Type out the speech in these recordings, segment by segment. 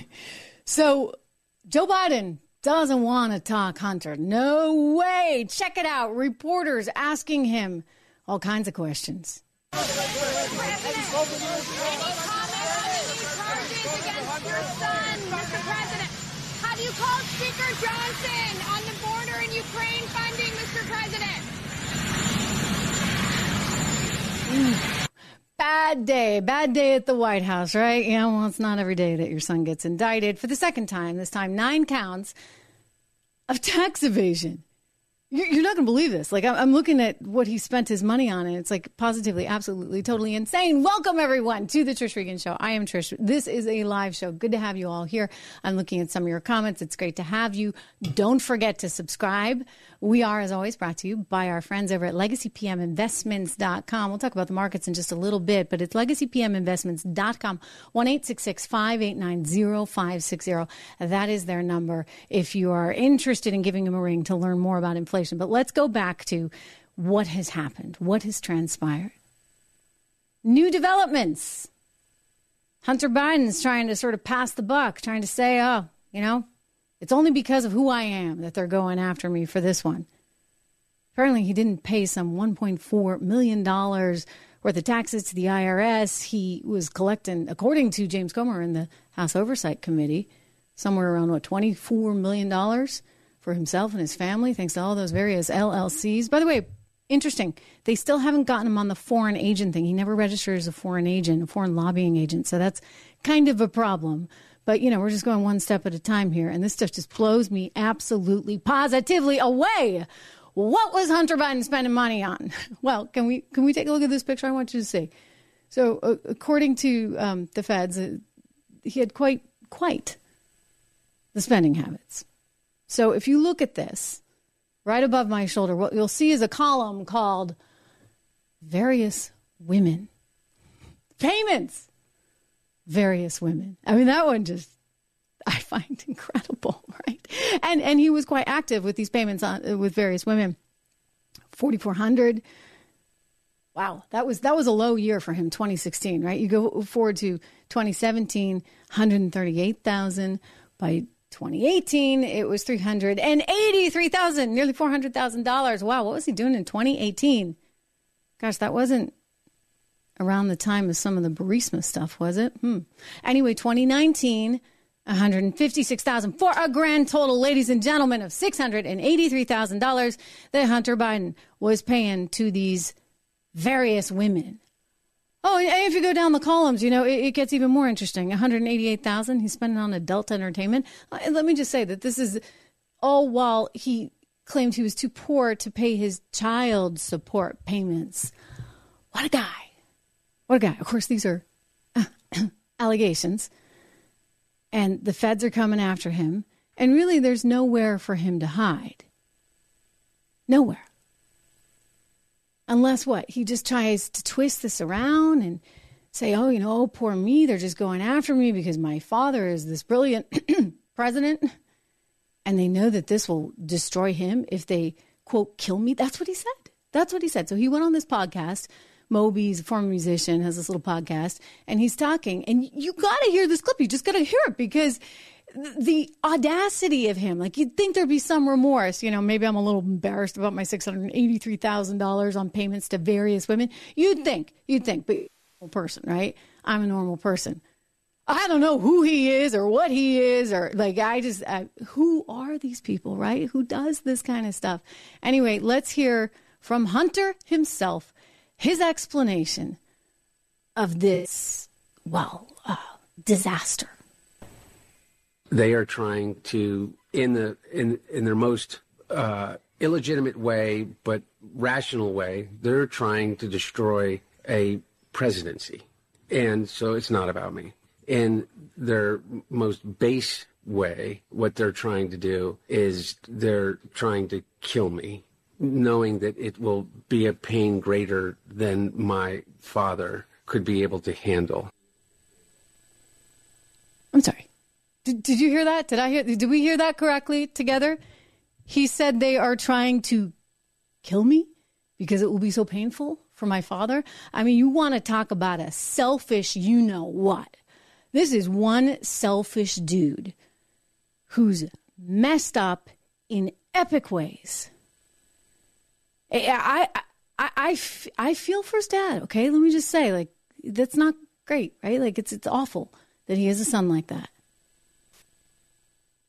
so Joe Biden doesn't want to talk Hunter. No way. Check it out. Reporters asking him all kinds of questions. Do you call Speaker Johnson on the border in Ukraine funding, Mr. President? Bad day, bad day at the White House, right? Yeah, well, it's not every day that your son gets indicted for the second time. This time, nine counts of tax evasion. You're not going to believe this. Like, I'm looking at what he spent his money on, and it's like positively, absolutely, totally insane. Welcome, everyone, to the Trish Regan Show. I am Trish. This is a live show. Good to have you all here. I'm looking at some of your comments. It's great to have you. Don't forget to subscribe. We are, as always, brought to you by our friends over at legacypminvestments.com. We'll talk about the markets in just a little bit, but it's legacypminvestments.com, 1 589 0560. That is their number if you are interested in giving them a ring to learn more about inflation. But let's go back to what has happened, what has transpired. New developments. Hunter Biden's trying to sort of pass the buck, trying to say, oh, you know, it's only because of who I am that they're going after me for this one. Apparently, he didn't pay some $1.4 million worth of taxes to the IRS. He was collecting, according to James Comer in the House Oversight Committee, somewhere around, what, $24 million for himself and his family, thanks to all those various LLCs. By the way, interesting. They still haven't gotten him on the foreign agent thing. He never registered as a foreign agent, a foreign lobbying agent. So that's kind of a problem. But, you know, we're just going one step at a time here. And this stuff just blows me absolutely, positively away. What was Hunter Biden spending money on? Well, can we can we take a look at this picture? I want you to see. So, uh, according to um, the feds, uh, he had quite quite the spending habits. So, if you look at this right above my shoulder, what you'll see is a column called "Various Women Payments." various women. I mean, that one just I find incredible, right? And and he was quite active with these payments on uh, with various women. Forty four hundred. Wow, that was that was a low year for him, 2016, right? You go forward to 2017, 138,000. By 2018, it was 383,000, nearly $400,000. Wow, what was he doing in 2018? Gosh, that wasn't around the time of some of the Burisma stuff, was it? Hmm. Anyway, 2019, 156,000 for a grand total, ladies and gentlemen, of $683,000 that Hunter Biden was paying to these various women. Oh, and if you go down the columns, you know, it, it gets even more interesting. 188,000 he's spending on adult entertainment. Uh, let me just say that this is all while he claimed he was too poor to pay his child support payments. What a guy. What a guy. Of course, these are allegations. And the feds are coming after him. And really, there's nowhere for him to hide. Nowhere. Unless what? He just tries to twist this around and say, oh, you know, oh, poor me. They're just going after me because my father is this brilliant president. And they know that this will destroy him if they, quote, kill me. That's what he said. That's what he said. So he went on this podcast Moby's a former musician, has this little podcast, and he's talking. And you got to hear this clip. You just got to hear it because the audacity of him, like you'd think there'd be some remorse. You know, maybe I'm a little embarrassed about my $683,000 on payments to various women. You'd think, you'd think, but a person, right? I'm a normal person. I don't know who he is or what he is or like I just I, who are these people, right? Who does this kind of stuff? Anyway, let's hear from Hunter himself his explanation of this, well, uh, disaster. They are trying to, in the in in their most uh, illegitimate way, but rational way, they're trying to destroy a presidency, and so it's not about me. In their most base way, what they're trying to do is they're trying to kill me knowing that it will be a pain greater than my father could be able to handle. I'm sorry. Did, did you hear that? Did I hear? Did we hear that correctly together? He said they are trying to kill me because it will be so painful for my father. I mean, you want to talk about a selfish, you know what? This is one selfish dude who's messed up in epic ways. I, I, I, I, f- I feel for his dad. Okay, let me just say, like, that's not great, right? Like, it's it's awful that he has a son like that.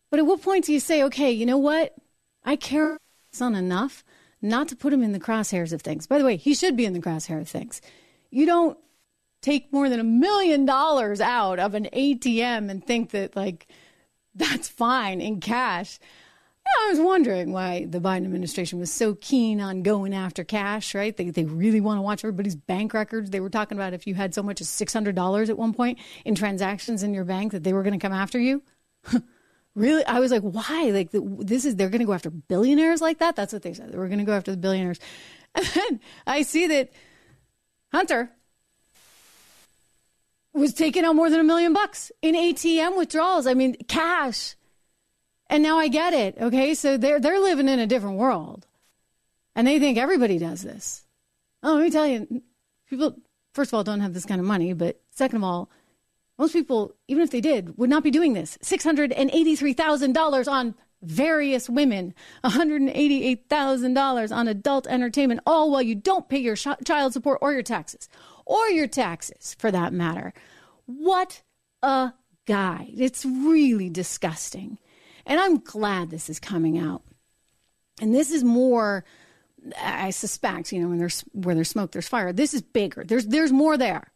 But at what point do you say, okay, you know what? I care son enough not to put him in the crosshairs of things. By the way, he should be in the crosshair of things. You don't take more than a million dollars out of an ATM and think that like that's fine in cash. I was wondering why the Biden administration was so keen on going after cash, right? They, they really want to watch everybody's bank records. They were talking about if you had so much as $600 at one point in transactions in your bank that they were going to come after you. really? I was like, why? Like, this is, they're going to go after billionaires like that? That's what they said. They were going to go after the billionaires. And then I see that Hunter was taking out more than a million bucks in ATM withdrawals. I mean, cash and now I get it. Okay. So they're, they're living in a different world and they think everybody does this. Oh, let me tell you, people, first of all, don't have this kind of money. But second of all, most people, even if they did, would not be doing this. $683,000 on various women, $188,000 on adult entertainment, all while you don't pay your sh- child support or your taxes, or your taxes for that matter. What a guy. It's really disgusting. And I'm glad this is coming out. And this is more, I suspect, you know, when there's where there's smoke, there's fire. This is bigger. There's there's more there.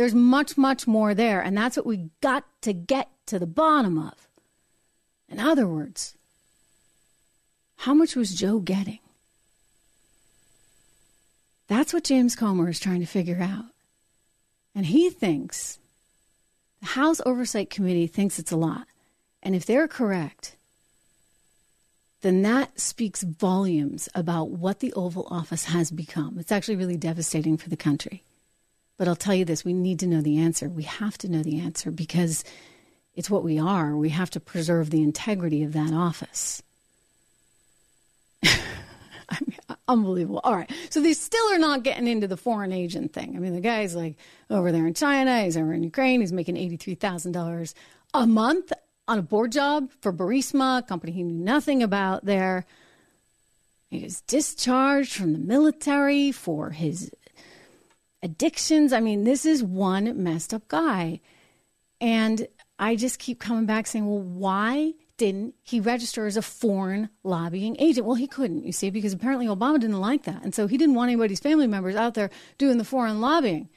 There's much, much more there. And that's what we got to get to the bottom of. In other words, how much was Joe getting? That's what James Comer is trying to figure out. And he thinks, the House Oversight Committee thinks it's a lot. And if they're correct, then that speaks volumes about what the Oval Office has become. It's actually really devastating for the country. But I'll tell you this we need to know the answer. We have to know the answer because it's what we are. We have to preserve the integrity of that office. I mean, unbelievable. All right. So they still are not getting into the foreign agent thing. I mean, the guy's like over there in China, he's over in Ukraine, he's making $83,000 a month on a board job for Burisma, a company he knew nothing about there. He was discharged from the military for his addictions. I mean, this is one messed up guy. And I just keep coming back saying, well, why didn't he register as a foreign lobbying agent? Well, he couldn't, you see, because apparently Obama didn't like that. And so he didn't want anybody's family members out there doing the foreign lobbying.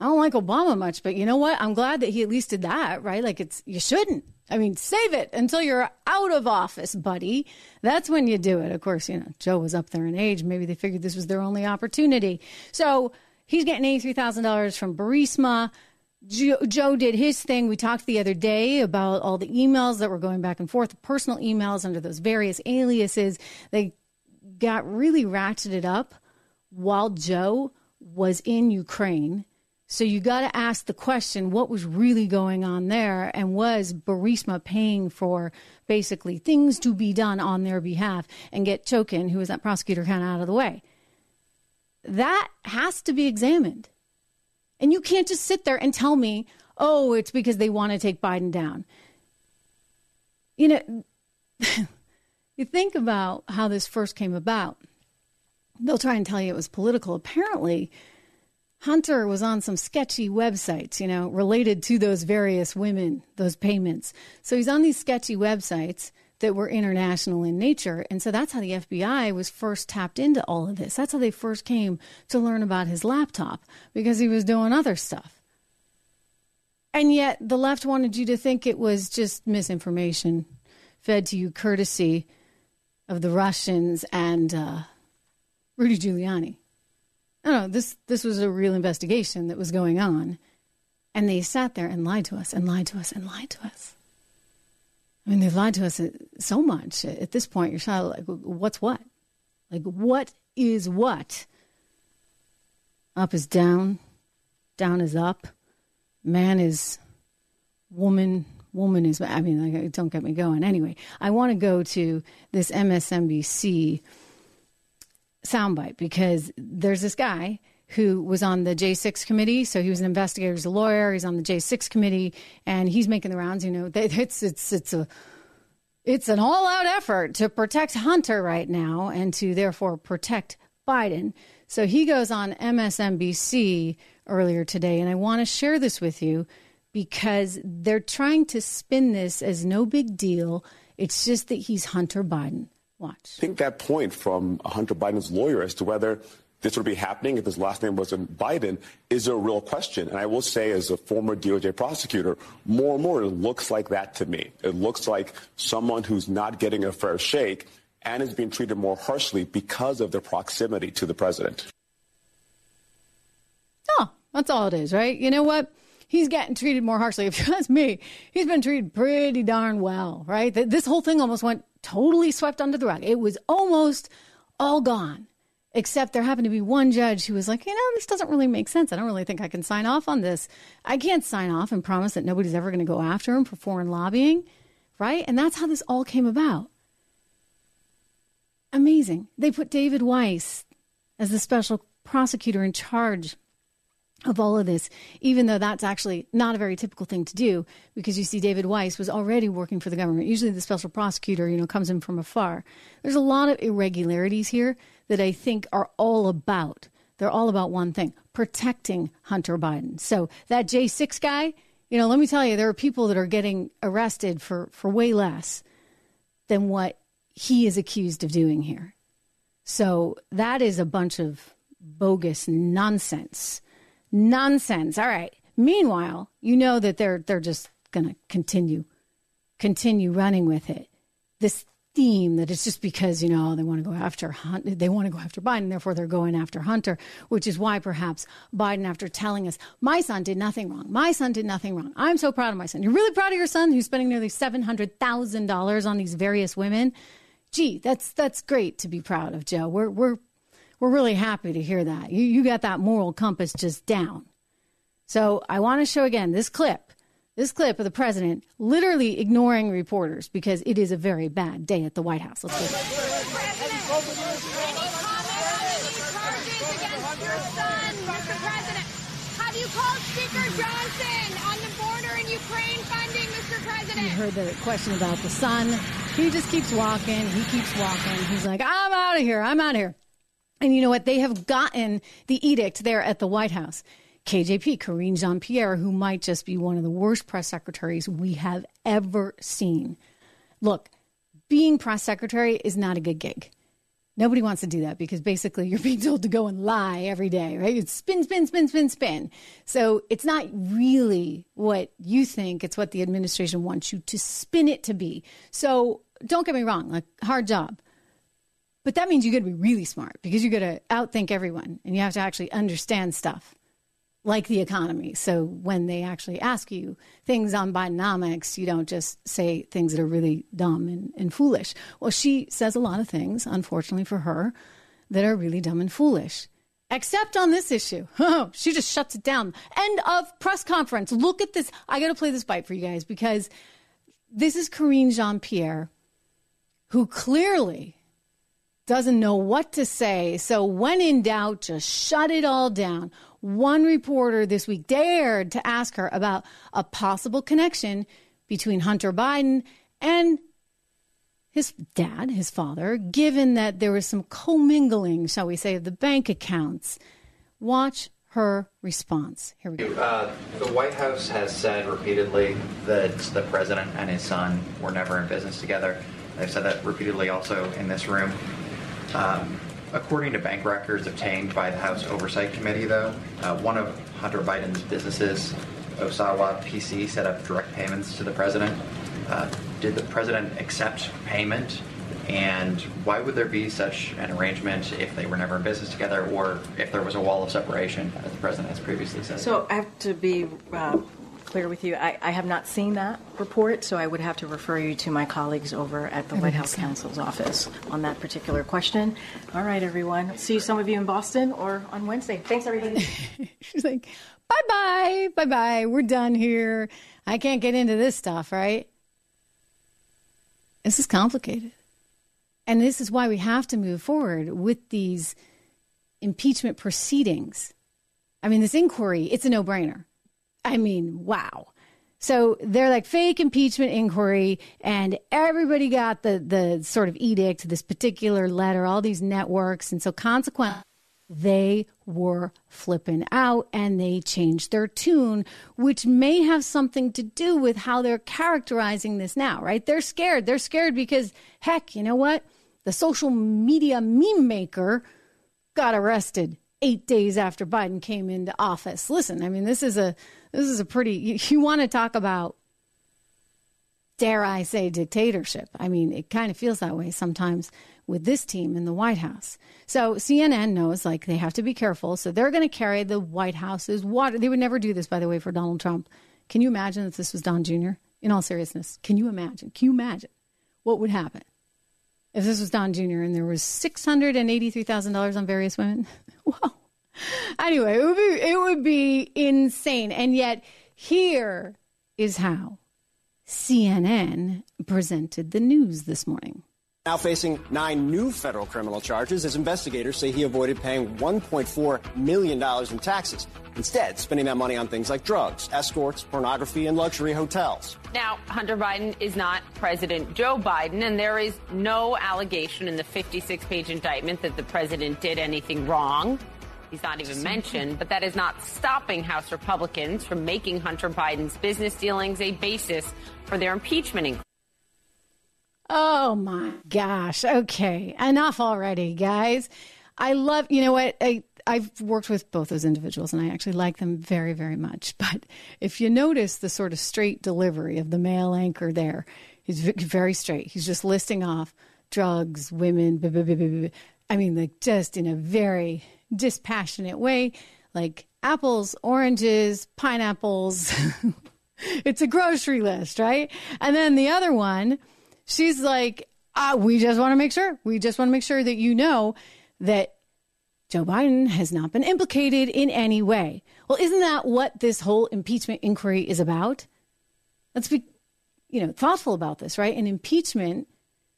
I don't like Obama much, but you know what? I'm glad that he at least did that, right? Like it's you shouldn't. I mean, save it until you're out of office, buddy. That's when you do it. Of course, you know, Joe was up there in age. Maybe they figured this was their only opportunity. So he's getting $83,000 from Burisma. Joe, Joe did his thing. We talked the other day about all the emails that were going back and forth, personal emails under those various aliases. They got really ratcheted up while Joe was in Ukraine so you got to ask the question what was really going on there and was Burisma paying for basically things to be done on their behalf and get Shokin, who was that prosecutor, kind of out of the way? That has to be examined. And you can't just sit there and tell me, oh, it's because they want to take Biden down. You know, you think about how this first came about. They'll try and tell you it was political. Apparently, Hunter was on some sketchy websites, you know, related to those various women, those payments. So he's on these sketchy websites that were international in nature. And so that's how the FBI was first tapped into all of this. That's how they first came to learn about his laptop because he was doing other stuff. And yet the left wanted you to think it was just misinformation fed to you courtesy of the Russians and uh, Rudy Giuliani. No, no, this this was a real investigation that was going on, and they sat there and lied to us and lied to us and lied to us. I mean, they've lied to us so much. At this point, you're of like, what's what? Like, what is what? Up is down, down is up, man is woman, woman is. I mean, like, don't get me going. Anyway, I want to go to this MSNBC soundbite because there's this guy who was on the J6 committee. So he was an investigator, he's a lawyer, he's on the J6 committee, and he's making the rounds. You know, it's it's it's a it's an all out effort to protect Hunter right now and to therefore protect Biden. So he goes on MSNBC earlier today, and I want to share this with you because they're trying to spin this as no big deal. It's just that he's Hunter Biden. Watch. Think that point from Hunter Biden's lawyer as to whether this would be happening if his last name wasn't Biden is a real question. And I will say, as a former DOJ prosecutor, more and more it looks like that to me. It looks like someone who's not getting a fair shake and is being treated more harshly because of their proximity to the president. Oh, that's all it is, right? You know what? He's getting treated more harshly. If you ask me, he's been treated pretty darn well, right? This whole thing almost went totally swept under the rug. It was almost all gone. Except there happened to be one judge who was like, you know, this doesn't really make sense. I don't really think I can sign off on this. I can't sign off and promise that nobody's ever going to go after him for foreign lobbying, right? And that's how this all came about. Amazing. They put David Weiss as the special prosecutor in charge of all of this, even though that's actually not a very typical thing to do, because you see, David Weiss was already working for the government. Usually, the special prosecutor, you know, comes in from afar. There's a lot of irregularities here that I think are all about. They're all about one thing: protecting Hunter Biden. So that J6 guy, you know, let me tell you, there are people that are getting arrested for for way less than what he is accused of doing here. So that is a bunch of bogus nonsense Nonsense. All right. Meanwhile, you know that they're they're just going to continue continue running with it. This theme that it's just because you know they want to go after Hunt, they want to go after Biden, therefore they're going after Hunter, which is why perhaps Biden, after telling us, "My son did nothing wrong. My son did nothing wrong. I'm so proud of my son. You're really proud of your son who's spending nearly seven hundred thousand dollars on these various women. Gee, that's that's great to be proud of, Joe. We're we're we're really happy to hear that. You, you got that moral compass just down. So I want to show again this clip, this clip of the president literally ignoring reporters because it is a very bad day at the White House. Let's go. Have you called Speaker Johnson on the border in Ukraine funding, Mr. President? You heard the question about the son. He just keeps walking. He keeps walking. He's like, I'm out of here. I'm out of here. And you know what? They have gotten the edict there at the White House. KJP, Karine Jean Pierre, who might just be one of the worst press secretaries we have ever seen. Look, being press secretary is not a good gig. Nobody wants to do that because basically you're being told to go and lie every day, right? It's spin, spin, spin, spin, spin. So it's not really what you think, it's what the administration wants you to spin it to be. So don't get me wrong, like, hard job. But that means you got to be really smart because you got to outthink everyone and you have to actually understand stuff like the economy. So when they actually ask you things on Bidenomics, you don't just say things that are really dumb and, and foolish. Well, she says a lot of things, unfortunately for her, that are really dumb and foolish. Except on this issue. Oh, she just shuts it down. End of press conference. Look at this. I got to play this bite for you guys because this is Karine Jean Pierre, who clearly doesn't know what to say. So, when in doubt, just shut it all down. One reporter this week dared to ask her about a possible connection between Hunter Biden and his dad, his father, given that there was some commingling, shall we say, of the bank accounts. Watch her response. Here we go. Uh, the White House has said repeatedly that the president and his son were never in business together. They've said that repeatedly also in this room. Um, according to bank records obtained by the House Oversight Committee, though, uh, one of Hunter Biden's businesses, Owasco PC, set up direct payments to the president. Uh, did the president accept payment? And why would there be such an arrangement if they were never in business together or if there was a wall of separation, as the president has previously said? So I have to be uh, clear with you. I, I, have not seen that report, so I would have to refer you to my colleagues over at the White House counsel's office on that particular question. All right, everyone. See some of you in Boston or on Wednesday. Thanks, everybody. She's like, bye bye, bye bye. We're done here. I can't get into this stuff, right? This is complicated. And this is why we have to move forward with these impeachment proceedings. I mean, this inquiry, it's a no brainer. I mean, wow. So they're like fake impeachment inquiry, and everybody got the the sort of edict, this particular letter, all these networks, and so consequently, they were flipping out and they changed their tune, which may have something to do with how they're characterizing this now, right? They're scared. They're scared because, heck, you know what? The social media meme maker got arrested eight days after Biden came into office. Listen, I mean, this is a this is a pretty. You, you want to talk about, dare I say, dictatorship? I mean, it kind of feels that way sometimes with this team in the White House. So CNN knows like they have to be careful. So they're going to carry the White House's water. They would never do this, by the way, for Donald Trump. Can you imagine if this was Don Jr.? In all seriousness, can you imagine? Can you imagine what would happen if this was Don Jr. and there was six hundred and eighty-three thousand dollars on various women? wow. Anyway, it would be it would be insane. And yet, here is how CNN presented the news this morning. Now facing nine new federal criminal charges as investigators say he avoided paying $1.4 million in taxes, instead, spending that money on things like drugs, escorts, pornography, and luxury hotels. Now, Hunter Biden is not President Joe Biden, and there is no allegation in the 56 page indictment that the president did anything wrong. He's not even mentioned, but that is not stopping House Republicans from making Hunter Biden's business dealings a basis for their impeachment inquiry. Oh my gosh. Okay. Enough already, guys. I love, you know what? I, I've worked with both those individuals and I actually like them very, very much. But if you notice the sort of straight delivery of the male anchor there, he's very straight. He's just listing off drugs, women, blah, blah, blah, I mean, like just in a very dispassionate way, like apples, oranges, pineapples. it's a grocery list, right? And then the other one, she's like, ah, we just want to make sure. We just want to make sure that you know that Joe Biden has not been implicated in any way. Well, isn't that what this whole impeachment inquiry is about? Let's be, you know, thoughtful about this, right? An impeachment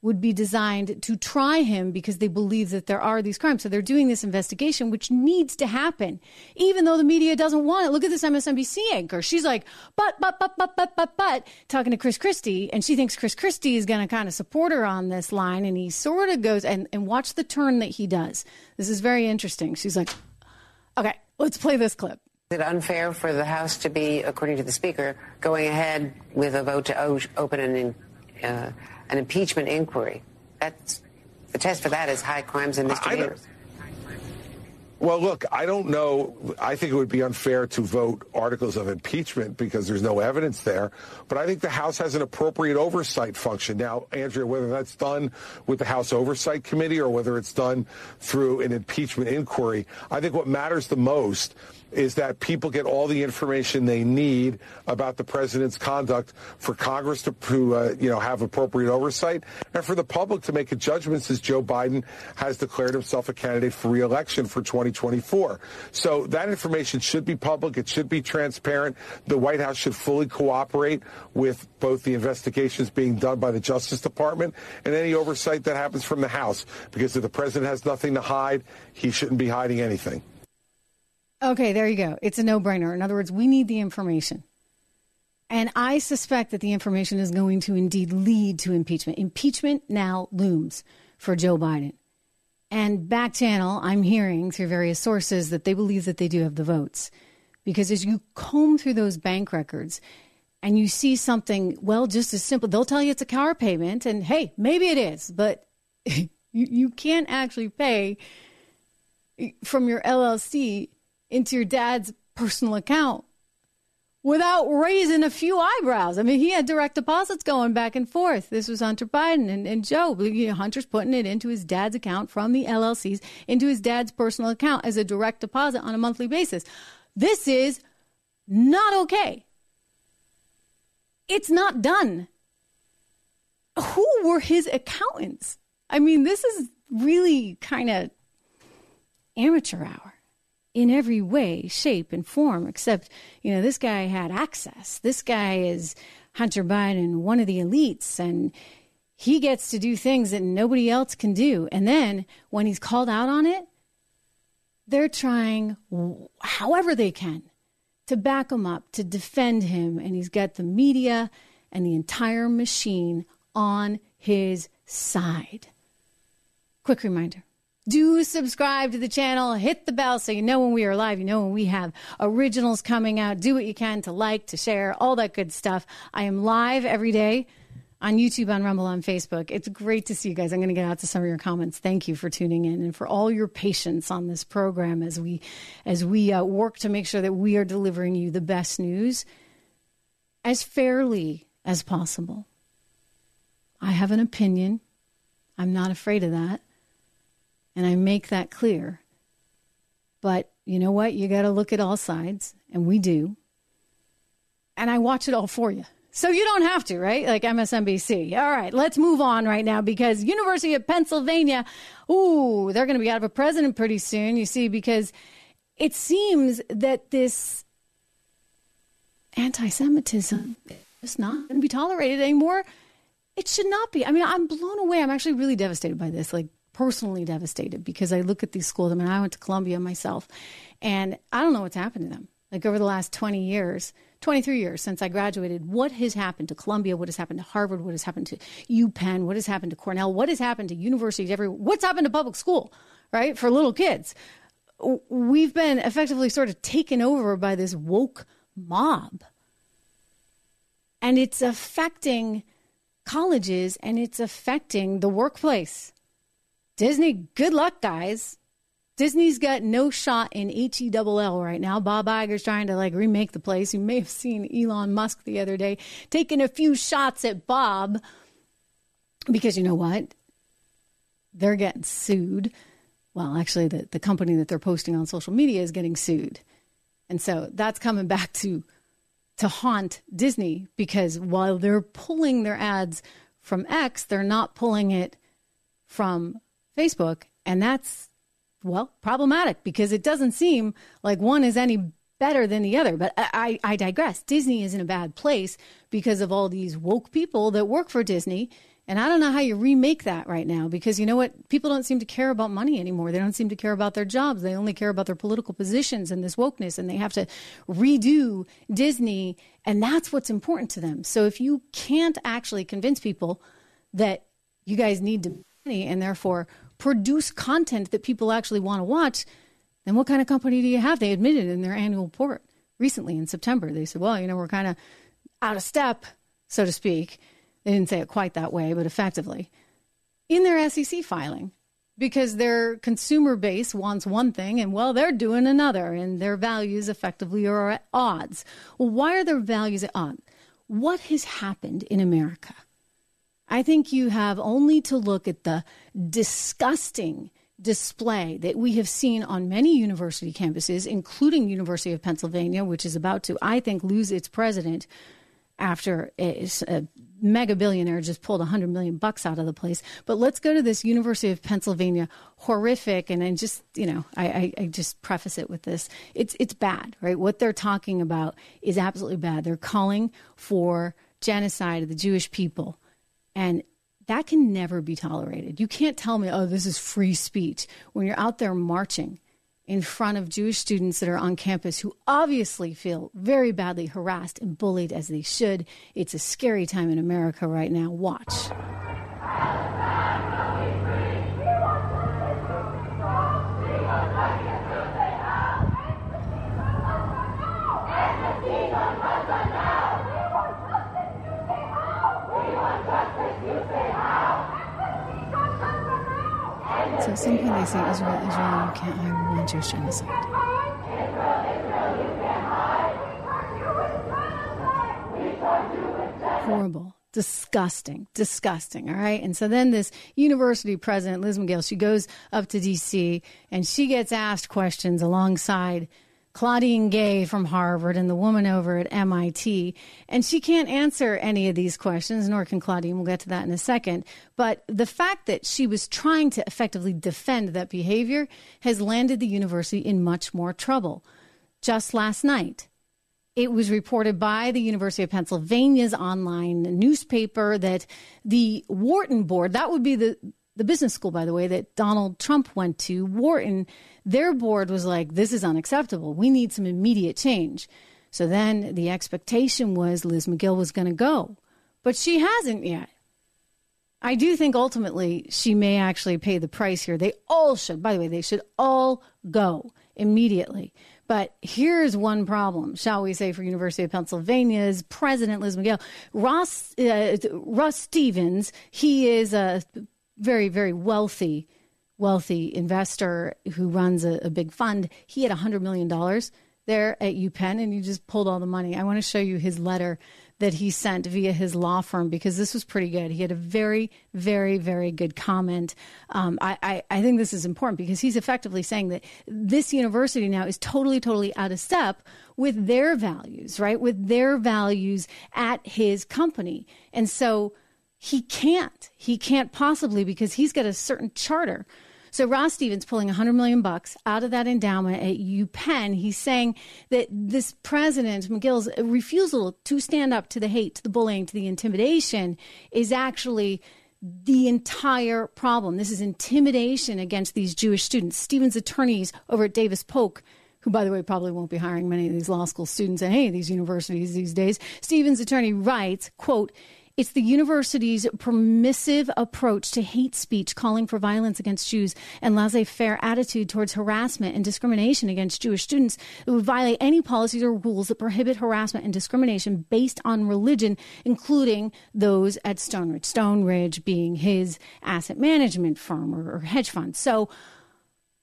would be designed to try him because they believe that there are these crimes. So they're doing this investigation, which needs to happen, even though the media doesn't want it. Look at this MSNBC anchor. She's like, but, but, but, but, but, but, but, talking to Chris Christie, and she thinks Chris Christie is going to kind of support her on this line. And he sort of goes, and, and watch the turn that he does. This is very interesting. She's like, okay, let's play this clip. Is it unfair for the House to be, according to the Speaker, going ahead with a vote to open an uh, an impeachment inquiry. That's the test for that is high crimes and misdemeanors. Well, look, I don't know. I think it would be unfair to vote articles of impeachment because there's no evidence there. But I think the House has an appropriate oversight function. Now, Andrea, whether that's done with the House Oversight Committee or whether it's done through an impeachment inquiry, I think what matters the most is that people get all the information they need about the president's conduct for Congress to, to uh, you know, have appropriate oversight and for the public to make a judgment since Joe Biden has declared himself a candidate for reelection for 2024. So that information should be public. It should be transparent. The White House should fully cooperate with both the investigations being done by the Justice Department and any oversight that happens from the House. Because if the president has nothing to hide, he shouldn't be hiding anything. Okay, there you go. It's a no brainer. In other words, we need the information. And I suspect that the information is going to indeed lead to impeachment. Impeachment now looms for Joe Biden. And back channel, I'm hearing through various sources that they believe that they do have the votes. Because as you comb through those bank records and you see something, well, just as simple, they'll tell you it's a car payment. And hey, maybe it is, but you, you can't actually pay from your LLC into your dad's personal account without raising a few eyebrows. I mean, he had direct deposits going back and forth. This was Hunter Biden and, and Joe. You know, Hunter's putting it into his dad's account from the LLCs into his dad's personal account as a direct deposit on a monthly basis. This is not okay. It's not done. Who were his accountants? I mean, this is really kind of amateur hour in every way, shape, and form, except, you know, this guy had access. This guy is Hunter Biden, one of the elites, and he gets to do things that nobody else can do. And then when he's called out on it, they're trying however they can to back him up, to defend him. And he's got the media and the entire machine on his side. Quick reminder do subscribe to the channel, hit the bell so you know when we are live, you know when we have originals coming out. Do what you can to like, to share, all that good stuff. I am live every day on YouTube, on Rumble, on Facebook. It's great to see you guys. I'm going to get out to some of your comments. Thank you for tuning in and for all your patience on this program as we as we uh, work to make sure that we are delivering you the best news as fairly as possible. I have an opinion. I'm not afraid of that. And I make that clear. But you know what? You got to look at all sides, and we do. And I watch it all for you. So you don't have to, right? Like MSNBC. All right, let's move on right now because University of Pennsylvania, ooh, they're going to be out of a president pretty soon, you see, because it seems that this anti Semitism is not going to be tolerated anymore. It should not be. I mean, I'm blown away. I'm actually really devastated by this, like personally devastated because I look at these schools. I mean, I went to Columbia myself, and I don't know what's happened to them. Like over the last 20 years, 23 years since I graduated, what has happened to Columbia? What has happened to Harvard? What has happened to UPenn? What has happened to Cornell? What has happened to universities everywhere? What's happened to public school, right? For little kids. We've been effectively sort of taken over by this woke mob. And it's affecting colleges and it's affecting the workplace. Disney, good luck, guys. Disney's got no shot in H-E-double-L right now. Bob Iger's trying to like remake the place. You may have seen Elon Musk the other day taking a few shots at Bob because you know what? They're getting sued. Well, actually, the, the company that they're posting on social media is getting sued. And so that's coming back to to haunt Disney because while they're pulling their ads from X, they're not pulling it from Facebook. And that's well, problematic because it doesn't seem like one is any better than the other. But I, I, digress. Disney is in a bad place because of all these woke people that work for Disney. And I don't know how you remake that right now because you know what? People don't seem to care about money anymore. They don't seem to care about their jobs. They only care about their political positions and this wokeness. And they have to redo Disney. And that's what's important to them. So if you can't actually convince people that you guys need to money and therefore produce content that people actually want to watch, then what kind of company do you have? They admitted in their annual report recently in September. They said, well, you know, we're kind of out of step, so to speak. They didn't say it quite that way, but effectively in their SEC filing because their consumer base wants one thing and well they're doing another and their values effectively are at odds. Well, why are their values at odds? What has happened in America? I think you have only to look at the disgusting display that we have seen on many university campuses, including University of Pennsylvania, which is about to, I think, lose its president after a, a mega billionaire just pulled 100 million bucks out of the place. But let's go to this University of Pennsylvania horrific, and then just you know, I, I, I just preface it with this: it's it's bad, right? What they're talking about is absolutely bad. They're calling for genocide of the Jewish people and that can never be tolerated. You can't tell me, oh, this is free speech when you're out there marching in front of Jewish students that are on campus who obviously feel very badly harassed and bullied as they should. It's a scary time in America right now. Watch. At some point they say, Israel, Israel, you can't hire one Jewish genocide. Horrible disgusting, disgusting. All right. And so then this university president, Liz Magill, she goes up to DC and she gets asked questions alongside Claudine Gay from Harvard and the woman over at MIT. And she can't answer any of these questions, nor can Claudine. We'll get to that in a second. But the fact that she was trying to effectively defend that behavior has landed the university in much more trouble. Just last night, it was reported by the University of Pennsylvania's online newspaper that the Wharton board, that would be the the business school, by the way, that Donald Trump went to, Wharton, their board was like, this is unacceptable. We need some immediate change. So then the expectation was Liz Magill was going to go, but she hasn't yet. I do think ultimately she may actually pay the price here. They all should. By the way, they should all go immediately. But here's one problem, shall we say, for University of Pennsylvania's president, Liz Magill, Ross, uh, Russ Stevens, he is a very, very wealthy, wealthy investor who runs a, a big fund. He had $100 million there at UPenn, and he just pulled all the money. I want to show you his letter that he sent via his law firm because this was pretty good. He had a very, very, very good comment. Um, I, I, I think this is important because he's effectively saying that this university now is totally, totally out of step with their values, right? With their values at his company. And so he can't. He can't possibly because he's got a certain charter so Ross Stevens pulling 100 million bucks out of that endowment at UPenn. He's saying that this president Magill's refusal to stand up to the hate, to the bullying, to the intimidation is actually the entire problem. This is intimidation against these Jewish students. Stevens' attorneys over at Davis Polk who, by the way, probably won't be hiring many of these law school students at any of these universities these days. Stevens' attorney writes, quote, it's the university's permissive approach to hate speech, calling for violence against Jews, and laissez faire attitude towards harassment and discrimination against Jewish students that would violate any policies or rules that prohibit harassment and discrimination based on religion, including those at Stone Ridge. Stone Ridge being his asset management firm or, or hedge fund. So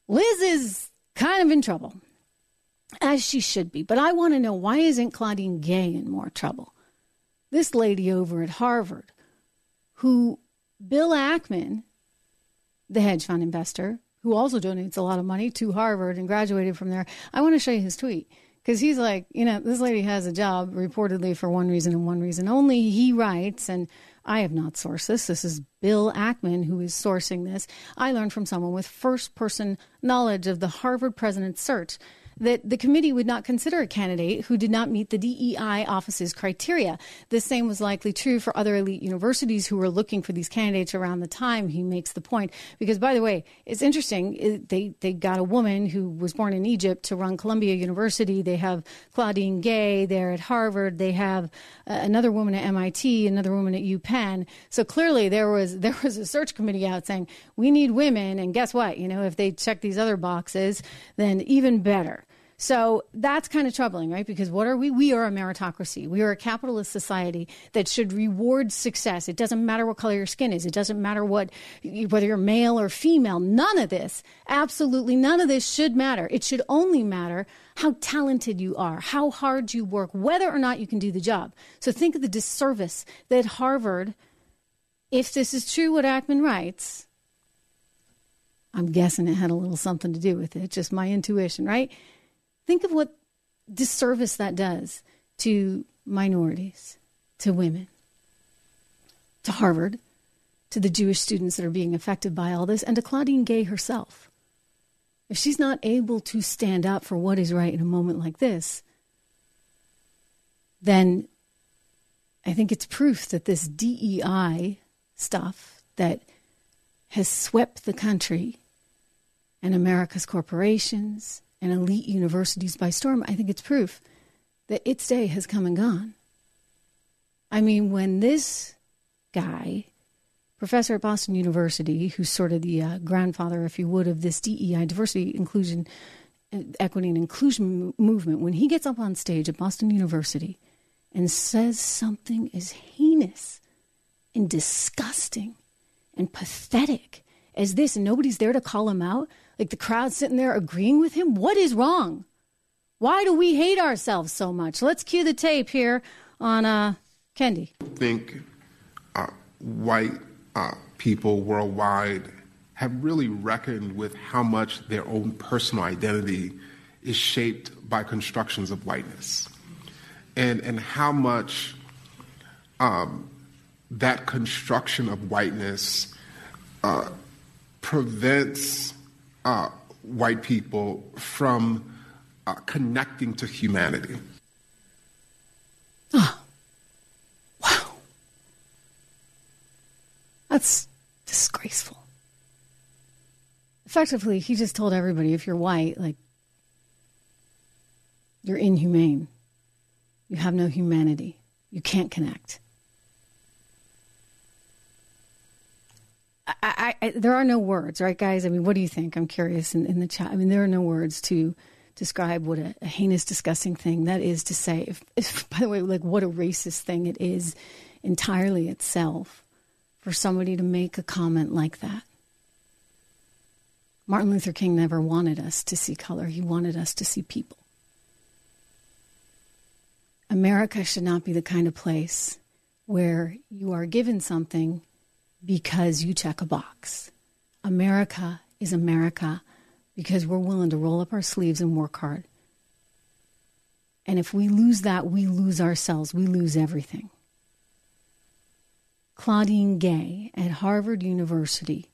Liz is kind of in trouble, as she should be. But I want to know why isn't Claudine Gay in more trouble? This lady over at Harvard, who Bill Ackman, the hedge fund investor, who also donates a lot of money to Harvard and graduated from there. I want to show you his tweet because he's like, you know, this lady has a job reportedly for one reason and one reason only. He writes, and I have not sourced this. This is Bill Ackman who is sourcing this. I learned from someone with first person knowledge of the Harvard president's search that the committee would not consider a candidate who did not meet the DEI office's criteria. The same was likely true for other elite universities who were looking for these candidates around the time. He makes the point because, by the way, it's interesting. They they got a woman who was born in Egypt to run Columbia University. They have Claudine Gay there at Harvard. They have uh, another woman at MIT, another woman at UPenn. So clearly there was there was a search committee out saying we need women, and guess what? You know, if they check these other boxes, then even better. So that's kind of troubling, right? Because what are we? We are a meritocracy. We are a capitalist society that should reward success. It doesn't matter what color your skin is. It doesn't matter what whether you're male or female. None of this, absolutely none of this should matter. It should only matter how talented you are, how hard you work, whether or not you can do the job. So think of the disservice that Harvard, if this is true what Ackman writes, I'm guessing it had a little something to do with it, just my intuition, right? Think of what disservice that does to minorities, to women, to Harvard, to the Jewish students that are being affected by all this, and to Claudine Gay herself. If she's not able to stand up for what is right in a moment like this, then I think it's proof that this DEI stuff that has swept the country and America's corporations and elite universities by storm, I think it's proof that its day has come and gone. I mean, when this guy, professor at Boston University, who's sort of the uh, grandfather, if you would, of this DEI, diversity, inclusion, equity, and inclusion movement, when he gets up on stage at Boston University and says something as heinous and disgusting and pathetic as this, and nobody's there to call him out, like the crowd sitting there agreeing with him. What is wrong? Why do we hate ourselves so much? Let's cue the tape here on uh, Kendi. I think uh, white uh, people worldwide have really reckoned with how much their own personal identity is shaped by constructions of whiteness and, and how much um, that construction of whiteness uh, prevents uh, white people from uh, connecting to humanity. Oh, wow. That's disgraceful. effectively, he just told everybody if you're white, like, you're inhumane. You have no humanity. You can't connect. I, I, there are no words, right, guys? I mean, what do you think? I'm curious in, in the chat. I mean, there are no words to describe what a, a heinous, disgusting thing that is to say. If, if, by the way, like what a racist thing it is entirely itself for somebody to make a comment like that. Martin Luther King never wanted us to see color, he wanted us to see people. America should not be the kind of place where you are given something because you check a box. America is America because we're willing to roll up our sleeves and work hard. And if we lose that, we lose ourselves, we lose everything. Claudine Gay at Harvard University.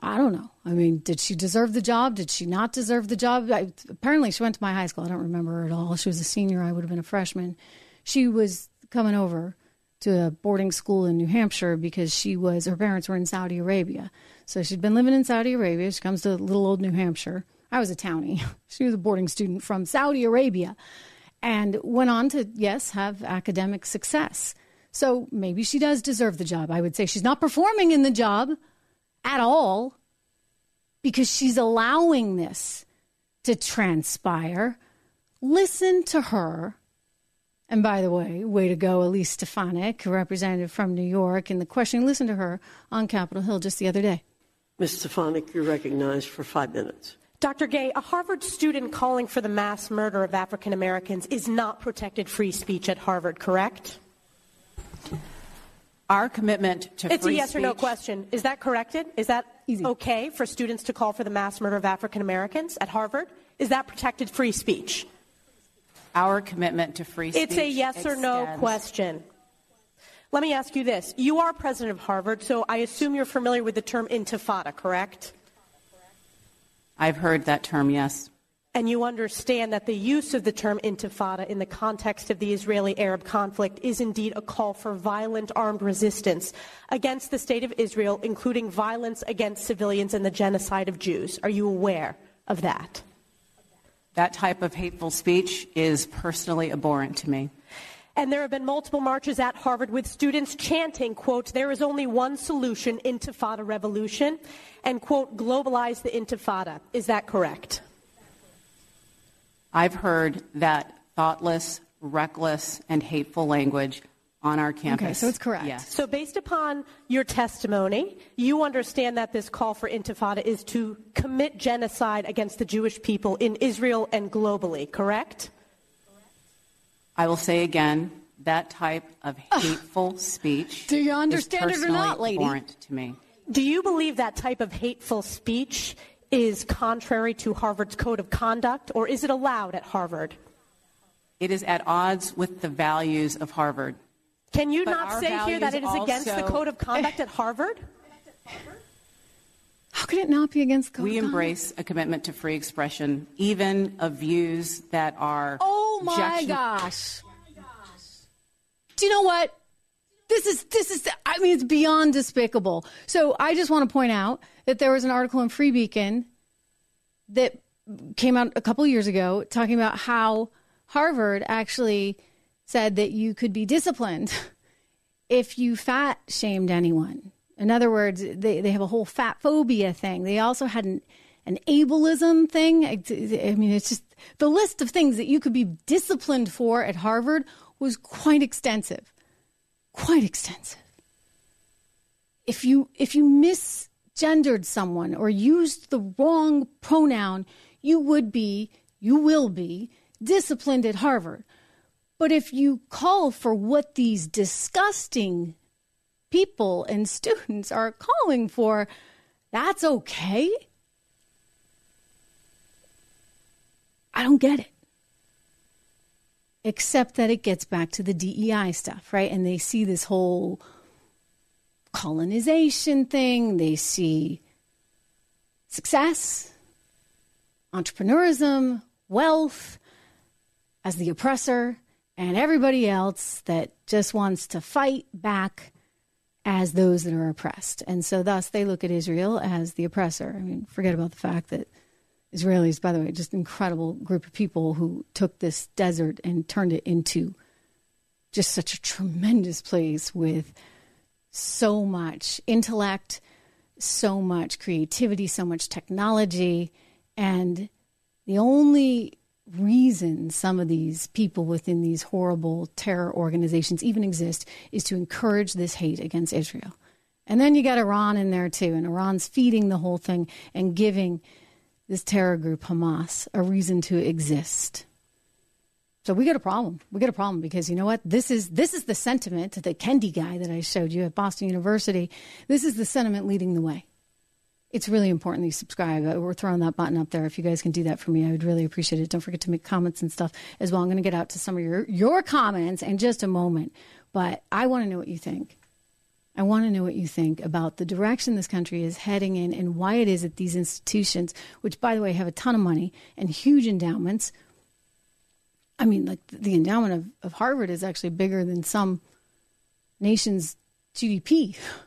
I don't know. I mean, did she deserve the job? Did she not deserve the job? I, apparently, she went to my high school. I don't remember her at all. She was a senior. I would have been a freshman. She was coming over to a boarding school in New Hampshire because she was her parents were in Saudi Arabia. So she'd been living in Saudi Arabia. She comes to little old New Hampshire. I was a townie. She was a boarding student from Saudi Arabia and went on to yes, have academic success. So maybe she does deserve the job. I would say she's not performing in the job at all because she's allowing this to transpire. Listen to her and by the way, way to go, Elise Stefanik, representative from New York, in the question. Listen to her on Capitol Hill just the other day. Ms. Stefanik, you're recognized for five minutes. Dr. Gay, a Harvard student calling for the mass murder of African Americans is not protected free speech at Harvard, correct? Our commitment to it's free a yes speech. or no question. Is that corrected? Is that Easy. okay for students to call for the mass murder of African Americans at Harvard? Is that protected free speech? Our commitment to free speech. It's a yes extends. or no question. Let me ask you this. You are president of Harvard, so I assume you're familiar with the term intifada, correct? I've heard that term, yes. And you understand that the use of the term intifada in the context of the Israeli Arab conflict is indeed a call for violent armed resistance against the state of Israel, including violence against civilians and the genocide of Jews. Are you aware of that? That type of hateful speech is personally abhorrent to me. And there have been multiple marches at Harvard with students chanting, quote, there is only one solution, intifada revolution, and, quote, globalize the intifada. Is that correct? I've heard that thoughtless, reckless, and hateful language on our campus. Okay, so it's correct. Yes. So, based upon your testimony, you understand that this call for intifada is to commit genocide against the Jewish people in Israel and globally, correct? I will say again that type of hateful speech. Do you understand is it or not, lady? abhorrent to me. Do you believe that type of hateful speech is contrary to Harvard's code of conduct, or is it allowed at Harvard? It is at odds with the values of Harvard. Can you But not say here that it is against the code of conduct at Harvard? How could it not be against code We of conduct? We embrace a commitment to free expression, even of views that are. Oh my objection- gosh. Do you know what? This is this is I mean it's beyond despicable. So I just want to point out that there was an article in Free Beacon that came out a couple years ago talking about how Harvard actually said that you could be disciplined if you fat shamed anyone. In other words, they, they have a whole fat phobia thing. They also had an, an ableism thing. I, I mean, it's just the list of things that you could be disciplined for at Harvard was quite extensive. Quite extensive. If you if you misgendered someone or used the wrong pronoun, you would be, you will be disciplined at Harvard. But if you call for what these disgusting people and students are calling for, that's okay. I don't get it. Except that it gets back to the DEI stuff, right? And they see this whole colonization thing, they see success, entrepreneurism, wealth as the oppressor, and everybody else that just wants to fight back as those that are oppressed. And so, thus, they look at Israel as the oppressor. I mean, forget about the fact that Israelis, by the way, just incredible group of people who took this desert and turned it into just such a tremendous place with so much intellect, so much creativity, so much technology. And the only reason some of these people within these horrible terror organizations even exist is to encourage this hate against Israel. And then you got Iran in there too, and Iran's feeding the whole thing and giving this terror group Hamas a reason to exist. So we got a problem. We got a problem because you know what? This is this is the sentiment, the Kendi guy that I showed you at Boston University. This is the sentiment leading the way. It's really important that you subscribe. Uh, we're throwing that button up there. If you guys can do that for me, I would really appreciate it. Don't forget to make comments and stuff as well. I'm going to get out to some of your your comments in just a moment, but I want to know what you think. I want to know what you think about the direction this country is heading in and why it is that these institutions, which by the way have a ton of money and huge endowments, I mean, like the endowment of, of Harvard is actually bigger than some nations' GDP.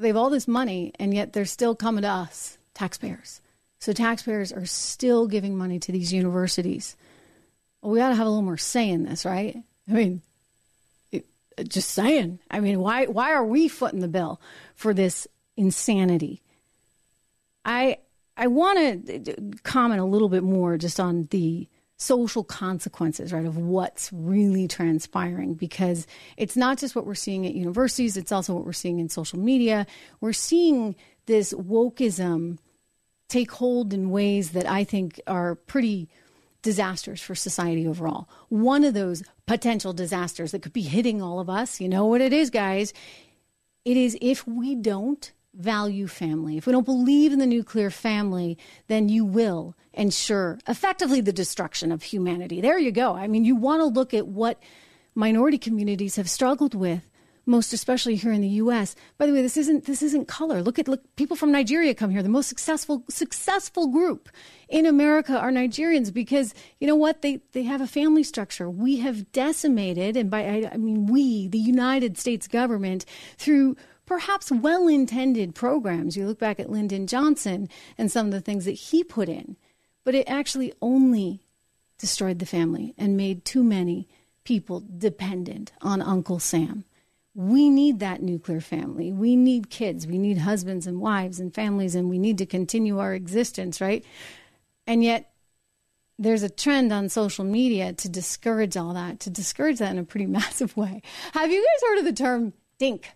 They have all this money, and yet they're still coming to us, taxpayers. So taxpayers are still giving money to these universities. Well, we ought to have a little more say in this, right? I mean, it, just saying. I mean, why why are we footing the bill for this insanity? I I want to comment a little bit more just on the social consequences, right, of what's really transpiring because it's not just what we're seeing at universities, it's also what we're seeing in social media. We're seeing this wokeism take hold in ways that I think are pretty disasters for society overall. One of those potential disasters that could be hitting all of us, you know what it is, guys? It is if we don't value family, if we don't believe in the nuclear family, then you will ensure effectively the destruction of humanity. There you go. I mean, you want to look at what minority communities have struggled with most especially here in the US. By the way, this isn't this isn't color. Look at look people from Nigeria come here. The most successful successful group in America are Nigerians because you know what? They they have a family structure. We have decimated and by I, I mean we, the United States government through perhaps well intended programs. You look back at Lyndon Johnson and some of the things that he put in, but it actually only destroyed the family and made too many people dependent on Uncle Sam. We need that nuclear family. We need kids. We need husbands and wives and families, and we need to continue our existence, right? And yet, there's a trend on social media to discourage all that, to discourage that in a pretty massive way. Have you guys heard of the term dink?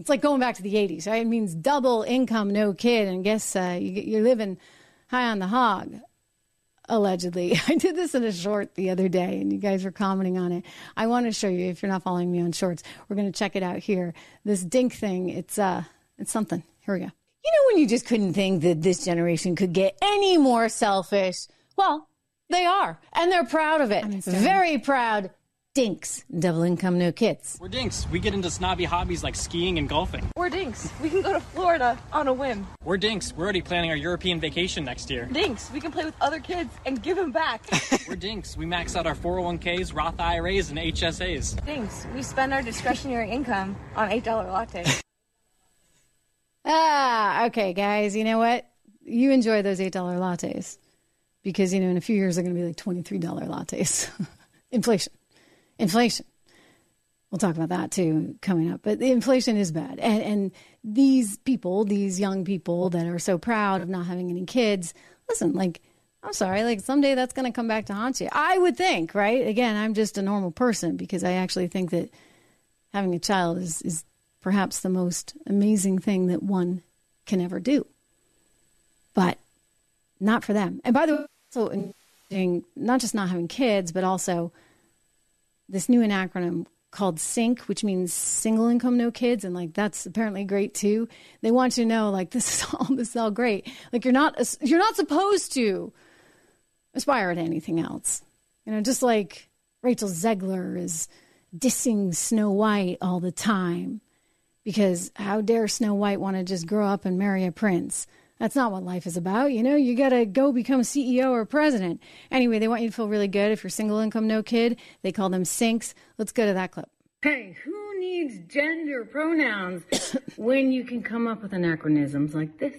It's like going back to the 80s, right? It means double income, no kid. And guess uh, you, are living high on the hog, allegedly. I did this in a short the other day, and you guys were commenting on it. I want to show you, if you're not following me on shorts, we're going to check it out here. This dink thing, it's, uh, it's something. Here we go. You know when you just couldn't think that this generation could get any more selfish? Well, they are, and they're proud of it. Very proud dinks. Double income, no kids. We're dinks. We get into snobby hobbies like skiing and golfing. We're dinks. We can go to Florida on a whim. We're dinks. We're already planning our European vacation next year. Dinks. We can play with other kids and give them back. We're dinks. We max out our 401ks, Roth IRAs, and HSAs. Dinks. We spend our discretionary income on $8 lattes. Ah, okay, guys. You know what? You enjoy those $8 lattes because, you know, in a few years, they're going to be like $23 lattes. Inflation inflation. We'll talk about that too coming up. But the inflation is bad. And, and these people, these young people that are so proud of not having any kids, listen, like, I'm sorry, like someday that's going to come back to haunt you. I would think, right? Again, I'm just a normal person because I actually think that having a child is, is perhaps the most amazing thing that one can ever do. But not for them. And by the way, so not just not having kids, but also this new acronym called SINK, which means single income no kids, and like that's apparently great too. They want you to know like this is all this is all great. Like you're not you're not supposed to aspire to anything else. You know, just like Rachel Zegler is dissing Snow White all the time because how dare Snow White want to just grow up and marry a prince? That's not what life is about. You know, you got to go become CEO or president. Anyway, they want you to feel really good if you're single income, no kid. They call them sinks. Let's go to that clip. Hey, who needs gender pronouns when you can come up with anachronisms like this?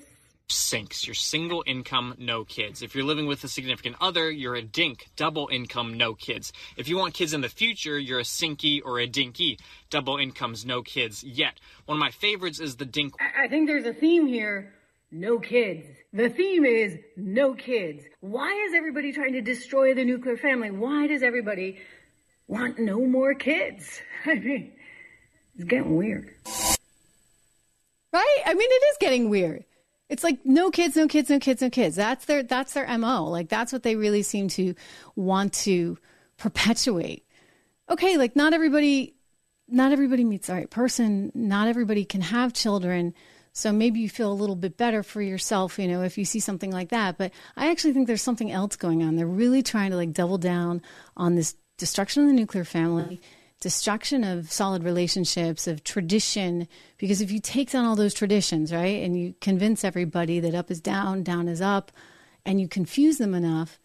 sinks. You're single income, no kids. If you're living with a significant other, you're a dink, double income, no kids. If you want kids in the future, you're a sinky or a dinky, double incomes, no kids yet. One of my favorites is the dink. I I think there's a theme here. No kids. The theme is no kids. Why is everybody trying to destroy the nuclear family? Why does everybody want no more kids? I mean, it's getting weird. Right? I mean, it is getting weird. It's like no kids, no kids, no kids, no kids. That's their that's their mo. Like that's what they really seem to want to perpetuate. Okay, like not everybody, not everybody meets the right person. Not everybody can have children. So maybe you feel a little bit better for yourself, you know, if you see something like that. But I actually think there's something else going on. They're really trying to like double down on this destruction of the nuclear family destruction of solid relationships, of tradition. Because if you take down all those traditions, right, and you convince everybody that up is down, down is up, and you confuse them enough,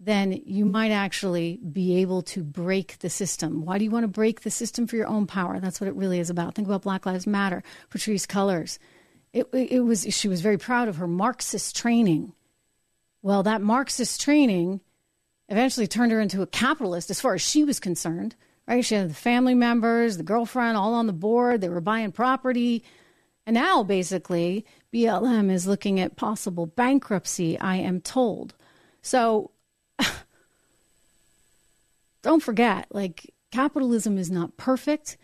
then you might actually be able to break the system. Why do you want to break the system for your own power? That's what it really is about. Think about Black Lives Matter, Patrisse Cullors. It, it was she was very proud of her Marxist training. Well, that Marxist training eventually turned her into a capitalist as far as she was concerned right? She had the family members, the girlfriend, all on the board. They were buying property. And now, basically, BLM is looking at possible bankruptcy, I am told. So don't forget, like, capitalism is not perfect,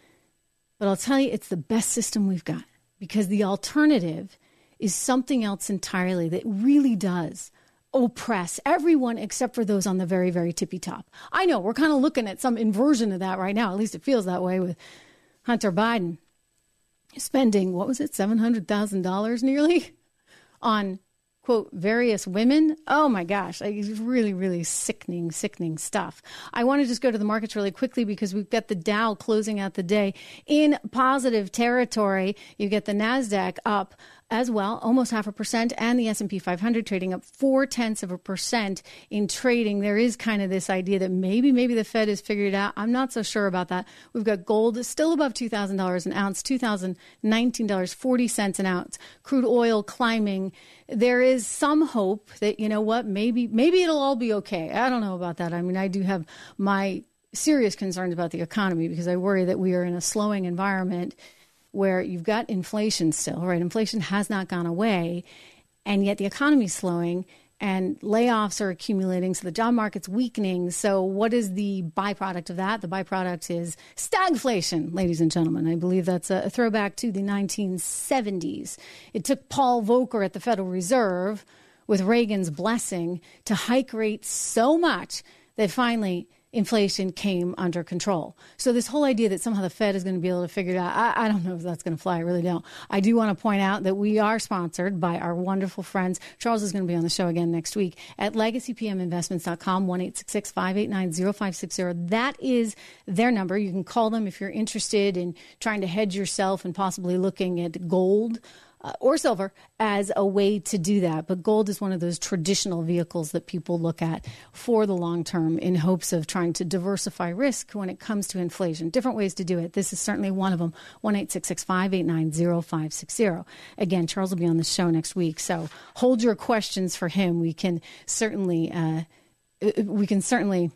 but I'll tell you, it's the best system we've got because the alternative is something else entirely that really does oppress everyone except for those on the very, very tippy top. I know we're kind of looking at some inversion of that right now. At least it feels that way with Hunter Biden spending, what was it, $700,000 nearly on quote, various women. Oh my gosh, it's really, really sickening, sickening stuff. I want to just go to the markets really quickly because we've got the Dow closing out the day in positive territory. You get the NASDAQ up as well, almost half a percent, and the S&P 500 trading up four tenths of a percent in trading. There is kind of this idea that maybe, maybe the Fed has figured it out. I'm not so sure about that. We've got gold still above $2,000 an ounce, $2,019.40 an ounce. Crude oil climbing. There is some hope that, you know what, maybe, maybe it'll all be okay. I don't know about that. I mean, I do have my serious concerns about the economy because I worry that we are in a slowing environment where you've got inflation still, right? Inflation has not gone away, and yet the economy's slowing and layoffs are accumulating, so the job market's weakening. So, what is the byproduct of that? The byproduct is stagflation, ladies and gentlemen. I believe that's a throwback to the 1970s. It took Paul Volcker at the Federal Reserve, with Reagan's blessing, to hike rates so much that finally inflation came under control. So this whole idea that somehow the Fed is going to be able to figure it out, I, I don't know if that's going to fly. I really don't. I do want to point out that we are sponsored by our wonderful friends. Charles is going to be on the show again next week at legacypminvestments.com, 1-866-589-0560. That is their number. You can call them if you're interested in trying to hedge yourself and possibly looking at gold uh, or silver as a way to do that. But gold is one of those traditional vehicles that people look at for the long term in hopes of trying to diversify risk when it comes to inflation. Different ways to do it. This is certainly one of them. One eight six six five eight nine zero five six zero. Again, Charles will be on the show next week, so hold your questions for him. We can certainly uh, we can certainly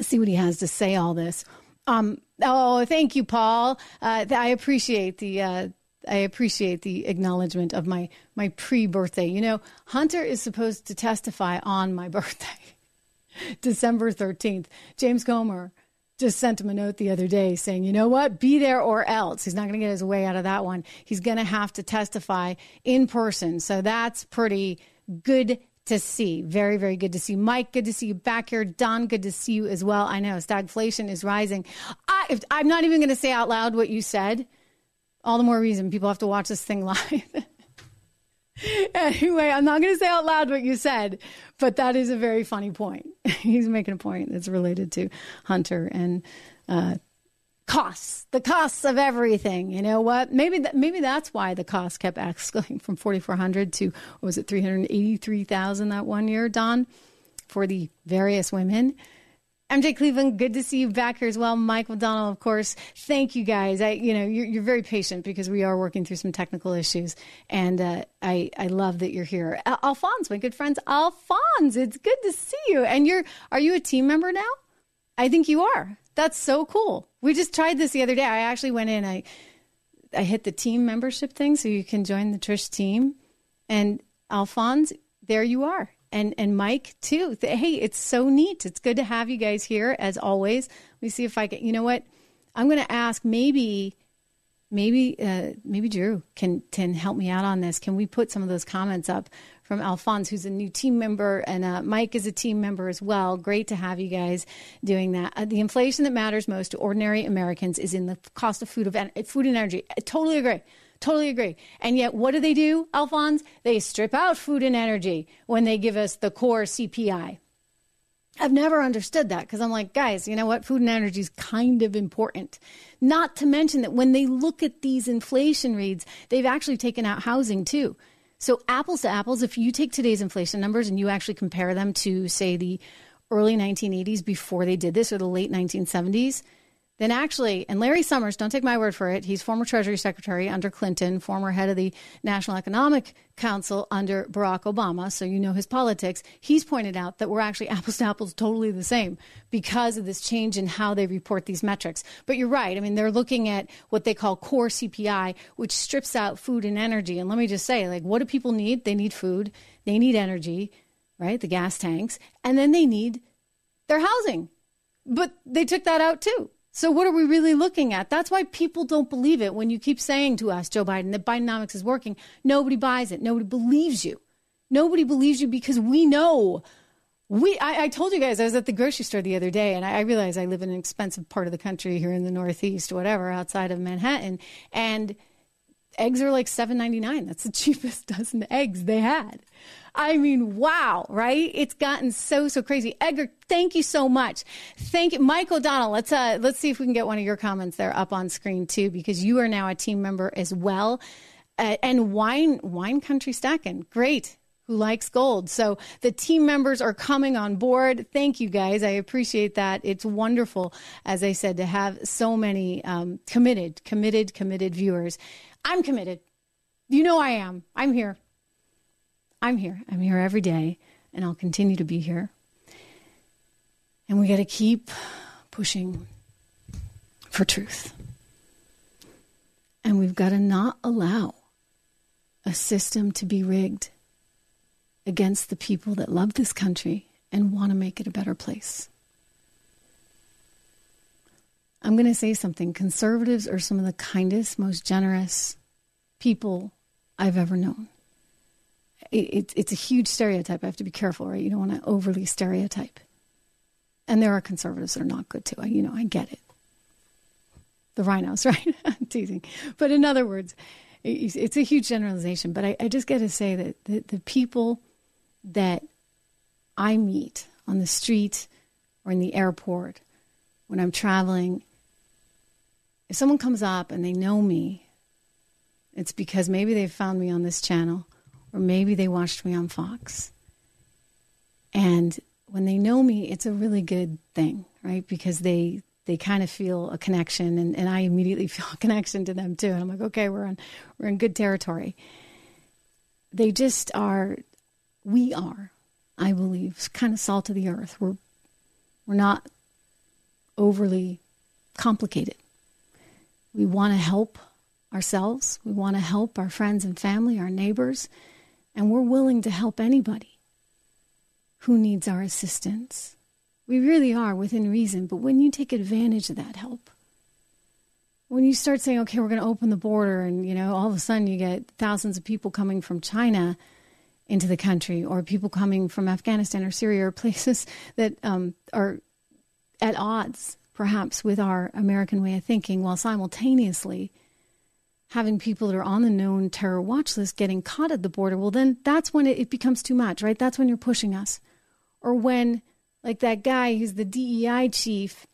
see what he has to say. All this. Um, oh, thank you, Paul. Uh, I appreciate the uh, I appreciate the acknowledgement of my my pre-birthday. You know, Hunter is supposed to testify on my birthday, December 13th. James Comer just sent him a note the other day saying, you know what, be there or else. He's not going to get his way out of that one. He's going to have to testify in person. So that's pretty good to see. Very, very good to see. Mike, good to see you back here. Don, good to see you as well. I know stagflation is rising. I, I'm not even going to say out loud what you said all the more reason people have to watch this thing live. anyway, I'm not going to say out loud what you said, but that is a very funny point. He's making a point that's related to Hunter and uh, costs, the costs of everything. You know what? Maybe that, maybe that's why the cost kept escalating from 4,400 to was it 383,000 that one year, Don, for the various women. MJ Cleveland, good to see you back here as well. Mike McDonald, of course. Thank you guys. I, you know, you're, you're very patient because we are working through some technical issues, and uh, I, I love that you're here. Al- Alphonse, my good friends, Alphonse, it's good to see you. And you're, are you a team member now? I think you are. That's so cool. We just tried this the other day. I actually went in. I, I hit the team membership thing, so you can join the Trish team. And Alphonse, there you are and and Mike too. Hey, it's so neat. It's good to have you guys here as always. Let me see if I can. You know what? I'm going to ask maybe. Maybe uh, maybe Drew can can help me out on this. Can we put some of those comments up from Alphonse, who's a new team member, and uh, Mike is a team member as well. Great to have you guys doing that. Uh, the inflation that matters most to ordinary Americans is in the cost of food of food and energy. I totally agree. Totally agree. And yet, what do they do, Alphonse? They strip out food and energy when they give us the core CPI. I've never understood that because I'm like, guys, you know what? Food and energy is kind of important. Not to mention that when they look at these inflation reads, they've actually taken out housing too. So, apples to apples, if you take today's inflation numbers and you actually compare them to, say, the early 1980s before they did this or the late 1970s, then actually, and Larry Summers, don't take my word for it, he's former Treasury Secretary under Clinton, former head of the National Economic Council under Barack Obama, so you know his politics. He's pointed out that we're actually apples to apples totally the same because of this change in how they report these metrics. But you're right. I mean, they're looking at what they call core CPI, which strips out food and energy. And let me just say, like, what do people need? They need food, they need energy, right? The gas tanks, and then they need their housing. But they took that out too. So what are we really looking at? That's why people don't believe it when you keep saying to us, Joe Biden, that Bidenomics is working. Nobody buys it. Nobody believes you. Nobody believes you because we know. We, I, I told you guys I was at the grocery store the other day, and I, I realized I live in an expensive part of the country here in the Northeast, whatever, outside of Manhattan, and eggs are like seven ninety nine. That's the cheapest dozen eggs they had. I mean, wow, right? It's gotten so so crazy. Edgar, thank you so much. Thank you, Mike O'Donnell. Let's uh let's see if we can get one of your comments there up on screen too, because you are now a team member as well. Uh, and wine wine country stacking, great. Who likes gold? So the team members are coming on board. Thank you guys. I appreciate that. It's wonderful, as I said, to have so many um, committed, committed, committed viewers. I'm committed. You know I am. I'm here. I'm here. I'm here every day, and I'll continue to be here. And we got to keep pushing for truth. And we've got to not allow a system to be rigged against the people that love this country and want to make it a better place. I'm going to say something. Conservatives are some of the kindest, most generous people I've ever known it, it's a huge stereotype. I have to be careful, right? You don't want to overly stereotype. And there are conservatives that are not good too. I, you know, I get it. The RINOs, right? I'm teasing. But in other words, it's a huge generalization. But I, I just got to say that the, the people that I meet on the street or in the airport when I'm traveling, if someone comes up and they know me, it's because maybe they found me on this channel or maybe they watched me on Fox. And when they know me, it's a really good thing, right? Because they they kind of feel a connection and, and I immediately feel a connection to them too. And I'm like, okay, we're on we're in good territory. They just are we are, I believe, kind of salt of the earth. We're we're not overly complicated. We want to help ourselves. We want to help our friends and family, our neighbors. And we're willing to help anybody who needs our assistance. We really are within reason. But when you take advantage of that help, when you start saying, okay, we're going to open the border, and you know, all of a sudden you get thousands of people coming from China into the country, or people coming from Afghanistan or Syria, or places that um, are at odds, perhaps, with our American way of thinking, while simultaneously having people that are on the known terror watch list getting caught at the border, well, then that's when it, it becomes too much, right? That's when you're pushing us. Or when, like that guy who's the DEI chief,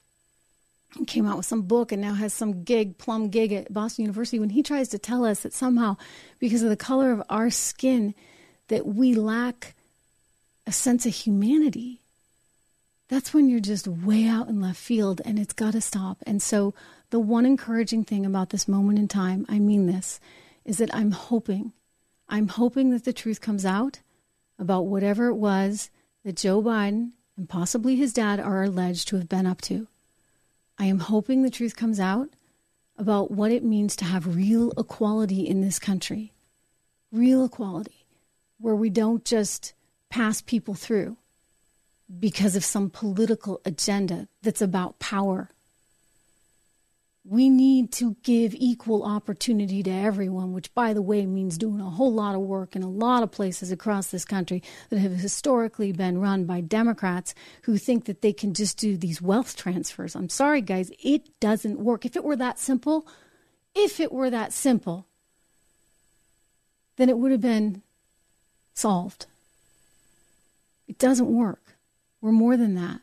came out with some book and now has some gig, plum gig at Boston University, when he tries to tell us that somehow, because of the color of our skin, that we lack a sense of humanity. That's when you're just way out in left field and it's got to stop. And so, the one encouraging thing about this moment in time, I mean this, is that I'm hoping, I'm hoping that the truth comes out about whatever it was that Joe Biden and possibly his dad are alleged to have been up to. I am hoping the truth comes out about what it means to have real equality in this country. Real equality, where we don't just pass people through because of some political agenda that's about power. We need to give equal opportunity to everyone, which, by the way, means doing a whole lot of work in a lot of places across this country that have historically been run by Democrats who think that they can just do these wealth transfers. I'm sorry, guys, it doesn't work. If it were that simple, if it were that simple, then it would have been solved. It doesn't work. We're more than that.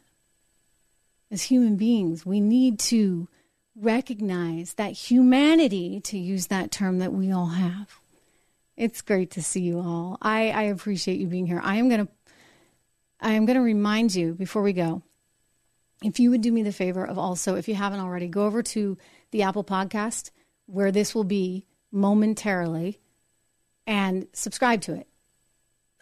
As human beings, we need to recognize that humanity, to use that term that we all have. It's great to see you all. I, I appreciate you being here. I am gonna I am gonna remind you before we go, if you would do me the favor of also, if you haven't already, go over to the Apple Podcast where this will be momentarily and subscribe to it.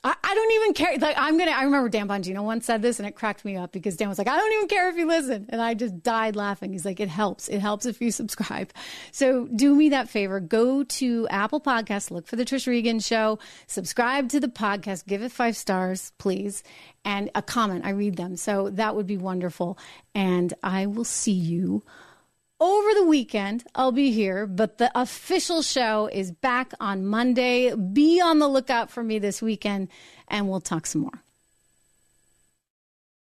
I, I don't even care. Like I'm gonna. I remember Dan Bongino once said this, and it cracked me up because Dan was like, "I don't even care if you listen," and I just died laughing. He's like, "It helps. It helps if you subscribe." So do me that favor. Go to Apple Podcasts, look for the Trish Regan Show, subscribe to the podcast, give it five stars, please, and a comment. I read them, so that would be wonderful. And I will see you over the weekend, I'll be here, but the official show is back on Monday. Be on the lookout for me this weekend, and we'll talk some more.